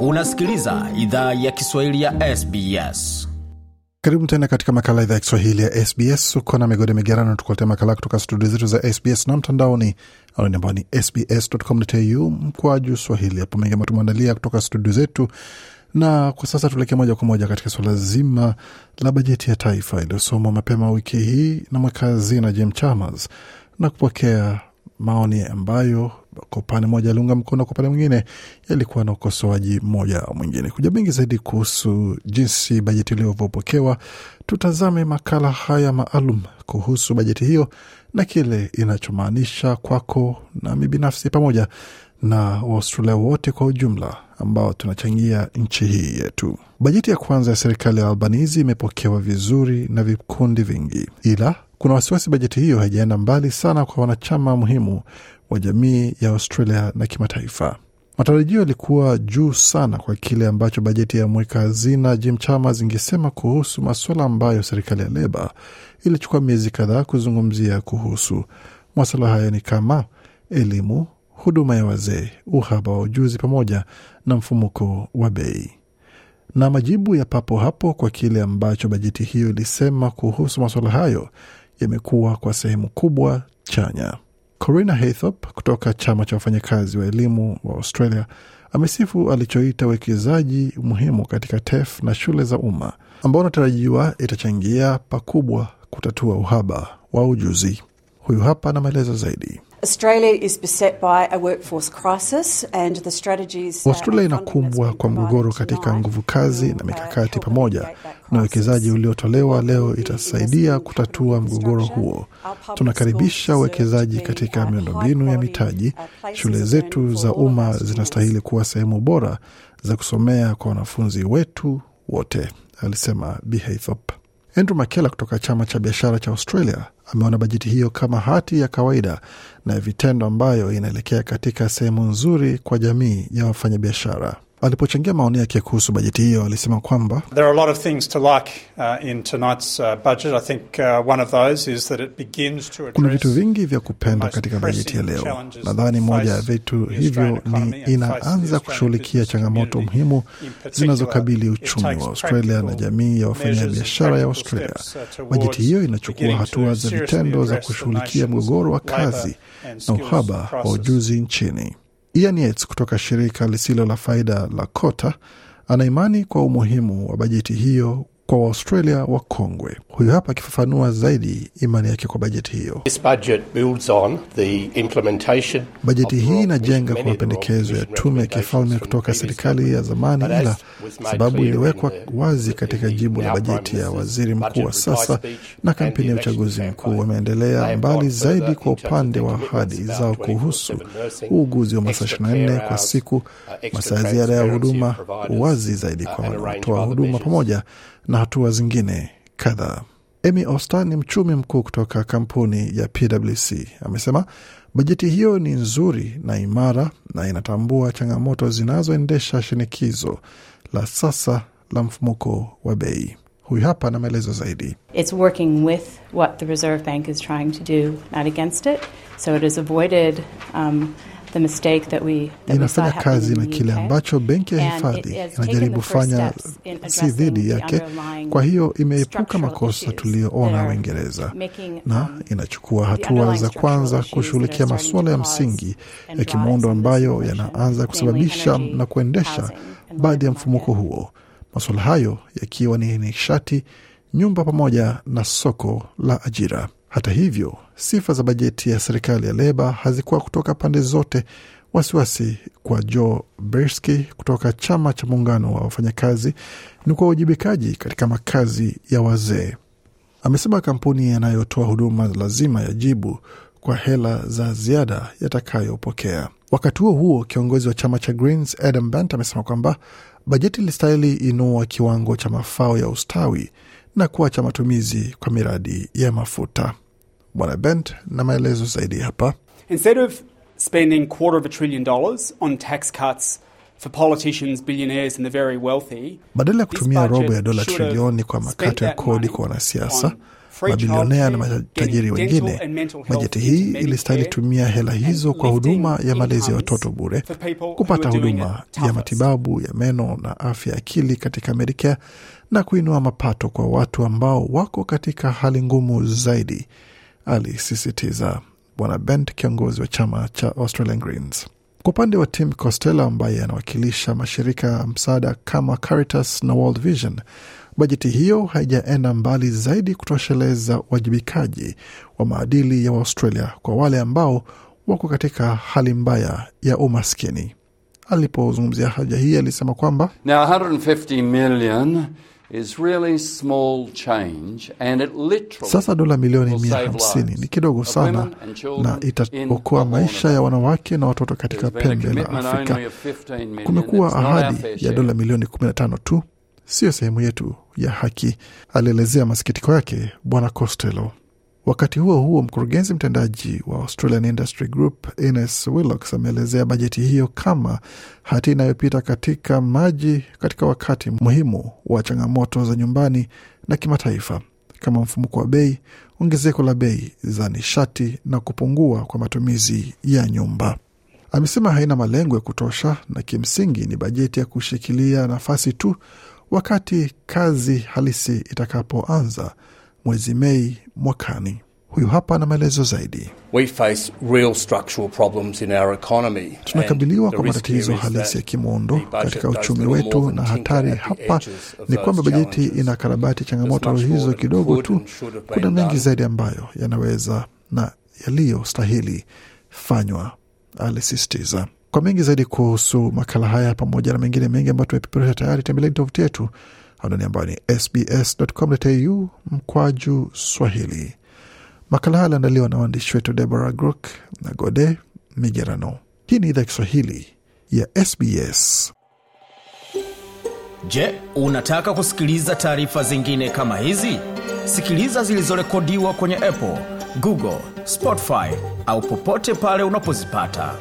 Unasikiliza idhaa ya Kiswahili ya SBS. Karibu tena katika makala idhaa ya Kiswahili ya SBS. Uko na migode migerano, tukuletea makala kutoka studio zetu za SBS na mtandaoni aoni ambao ni sbs.com.au mkwaju swahili. Hapo mengi ambayo tumeandalia kutoka studio zetu, na kwa sasa tuelekee moja kwa moja katika suala zima la bajeti ya taifa iliyosomwa mapema wiki hii na mweka hazina Jim Chalmers na kupokea maoni ambayo kwa upande mmoja aliunga mkono, kwa upande mwingine yalikuwa na ukosoaji mmoja mwingine. Kuja mengi zaidi kuhusu jinsi bajeti ilivyopokewa, tutazame makala haya maalum kuhusu bajeti hiyo na kile inachomaanisha kwako nami binafsi pamoja na Waustralia wote kwa ujumla ambao tunachangia nchi hii yetu. Bajeti ya kwanza ya serikali ya Albanizi imepokewa vizuri na vikundi vingi, ila kuna wasiwasi bajeti hiyo haijaenda mbali sana kwa wanachama muhimu wa jamii ya Australia na kimataifa. Matarajio yalikuwa juu sana kwa kile ambacho bajeti ya mweka hazina Jim Chalmers ingesema kuhusu masuala ambayo serikali ya Leba ilichukua miezi kadhaa kuzungumzia kuhusu. Masuala haya ni kama elimu, huduma ya wazee, uhaba wa ujuzi pamoja na mfumuko wa bei na majibu ya papo hapo kwa kile ambacho bajeti hiyo ilisema kuhusu masuala hayo yamekuwa kwa sehemu kubwa chanya. Corina Haythorp kutoka chama cha wafanyakazi wa elimu wa Australia amesifu alichoita uwekezaji muhimu katika TEF na shule za umma ambao unatarajiwa itachangia pakubwa kutatua uhaba wa ujuzi. Huyu hapa na maelezo zaidi. Australia is beset by a workforce crisis and the strategies Australia inakumbwa kwa mgogoro katika nguvu kazi na mikakati pamoja na uwekezaji uliotolewa leo itasaidia kutatua mgogoro huo. Tunakaribisha uwekezaji katika miundombinu ya mitaji. Shule zetu za umma zinastahili kuwa sehemu bora za kusomea kwa wanafunzi wetu wote, alisema Bi Haythorp. Andrew Makela kutoka chama cha biashara cha Australia ameona bajeti hiyo kama hati ya kawaida na vitendo ambayo inaelekea katika sehemu nzuri kwa jamii ya wafanyabiashara. Alipochangia maoni yake kuhusu bajeti hiyo, alisema kwamba There are a lot of things to like uh, in tonight's uh, budget. I think uh, one of those is that it begins to kuna vitu vingi vya kupenda katika bajeti ya leo. Nadhani moja ya vitu hivyo ni inaanza kushughulikia changamoto muhimu zinazokabili uchumi wa Australia na jamii ya wafanyabiashara ya Australia. uh, Bajeti hiyo inachukua hatua za vitendo za kushughulikia mgogoro wa kazi na uhaba wa ujuzi nchini. Ian Yates kutoka shirika lisilo la faida la Kota anaimani kwa umuhimu wa bajeti hiyo kwa Waaustralia wakongwe. Huyu hapa akifafanua zaidi imani yake kwa bajeti hiyo. This budget builds on the implementation Bajeti hii inajenga kwa mapendekezo ya tume ya kifalme kutoka serikali ya zamani, ila sababu iliwekwa wazi katika jibu la bajeti ya waziri mkuu wa sasa na kampeni ya uchaguzi mkuu, wameendelea mbali zaidi kwa upande wa ahadi zao kuhusu uuguzi wa masaa extra 24 kwa siku, uh, masaa ya ziada ya huduma, uwazi zaidi uh, kwa and wanaotoa huduma pamoja na hatua zingine kadhaa. Amy Oster ni mchumi mkuu kutoka kampuni ya PwC amesema bajeti hiyo ni nzuri na imara na inatambua changamoto zinazoendesha shinikizo la sasa la mfumuko wa bei. Huyu hapa na maelezo zaidi. It's working with what the Reserve Bank is trying to do, not against it. So it has avoided um, the mistake that we that we saw inafanya kazi na kile ambacho benki ya hifadhi inajaribu fanya si dhidi yake. Kwa hiyo imeepuka makosa tuliyoona Uingereza na um, inachukua hatua za kwanza kushughulikia masuala ya msingi ya kimuundo ambayo yanaanza kusababisha na kuendesha baadhi ya mfumuko huo, masuala hayo yakiwa ni nishati, nyumba pamoja na soko la ajira. Hata hivyo, sifa za bajeti ya serikali ya Leba hazikuwa kutoka pande zote. Wasiwasi kwa Joe Bersky kutoka chama cha muungano wa wafanyakazi ni kwa uwajibikaji katika makazi ya wazee. Amesema kampuni yanayotoa huduma lazima yajibu kwa hela za ziada yatakayopokea. Wakati huo huo, kiongozi wa chama cha Greens Adam Bant amesema kwamba bajeti ilistahili inua kiwango cha mafao ya ustawi na kuacha matumizi kwa miradi ya mafuta. Bwana Bent na maelezo zaidi hapa. Instead of spending quarter of a trillion dollars on tax cuts for politicians, billionaires, and the very wealthy, Badala ya kutumia robo ya dola trilioni kwa makato ya kodi kwa wanasiasa, mabilionea na matajiri wengine. Bajeti hii ilistahili tumia hela hizo kwa huduma ya malezi ya watoto bure, kupata huduma ya matibabu ya meno na afya ya akili katika Medicare na kuinua mapato kwa watu ambao wako katika hali ngumu zaidi, alisisitiza Bwana Bent, kiongozi wa chama cha Australian Greens. Kwa upande wa Tim Costello ambaye anawakilisha mashirika ya msaada kama Caritas na World Vision, bajeti hiyo haijaenda mbali zaidi kutosheleza uwajibikaji wa maadili ya Waustralia kwa wale ambao wako katika hali mbaya ya umaskini. Alipozungumzia haja hii alisema kwamba Now, 150 million is really small change, and it literally sasa dola milioni will mia save hamsini lives ni kidogo sana na itaokoa maisha ya wanawake na watoto katika pembe la Afrika. only of 15 million. Kumekuwa ahadi ya dola milioni 15 tu, siyo sehemu yetu ya haki, alielezea masikitiko yake Bwana Costello. Wakati huo huo, mkurugenzi mtendaji wa Australian Industry Group Ines Willox ameelezea bajeti hiyo kama hati inayopita katika maji katika wakati muhimu wa changamoto za nyumbani na kimataifa kama mfumuko wa bei, ongezeko la bei za nishati na kupungua kwa matumizi ya nyumba. Amesema haina malengo ya kutosha na kimsingi ni bajeti ya kushikilia nafasi tu wakati kazi halisi itakapoanza mwezi Mei mwakani. Huyu hapa na maelezo zaidi. We face real structural problems in our economy. Tunakabiliwa kwa matatizo halisi ya kimuundo katika uchumi wetu, na hatari hapa ni kwamba bajeti ina karabati changamoto hizo kidogo tu. Kuna mengi zaidi ambayo yanaweza na yaliyostahili fanywa, alisisitiza. Kwa mengi zaidi kuhusu makala haya pamoja na mengine mengi ambayo tumepeperusha tayari, tembeleni tovuti yetu anwani ambayo ni sbs.com.au mkwaju Swahili. Makala haya aliandaliwa na waandishi wetu Deborah Grook na Gode Migerano. Hii ni idhaa Kiswahili ya SBS. Je, unataka kusikiliza taarifa zingine kama hizi? Sikiliza zilizorekodiwa kwenye Apple, Google, Spotify au popote pale unapozipata.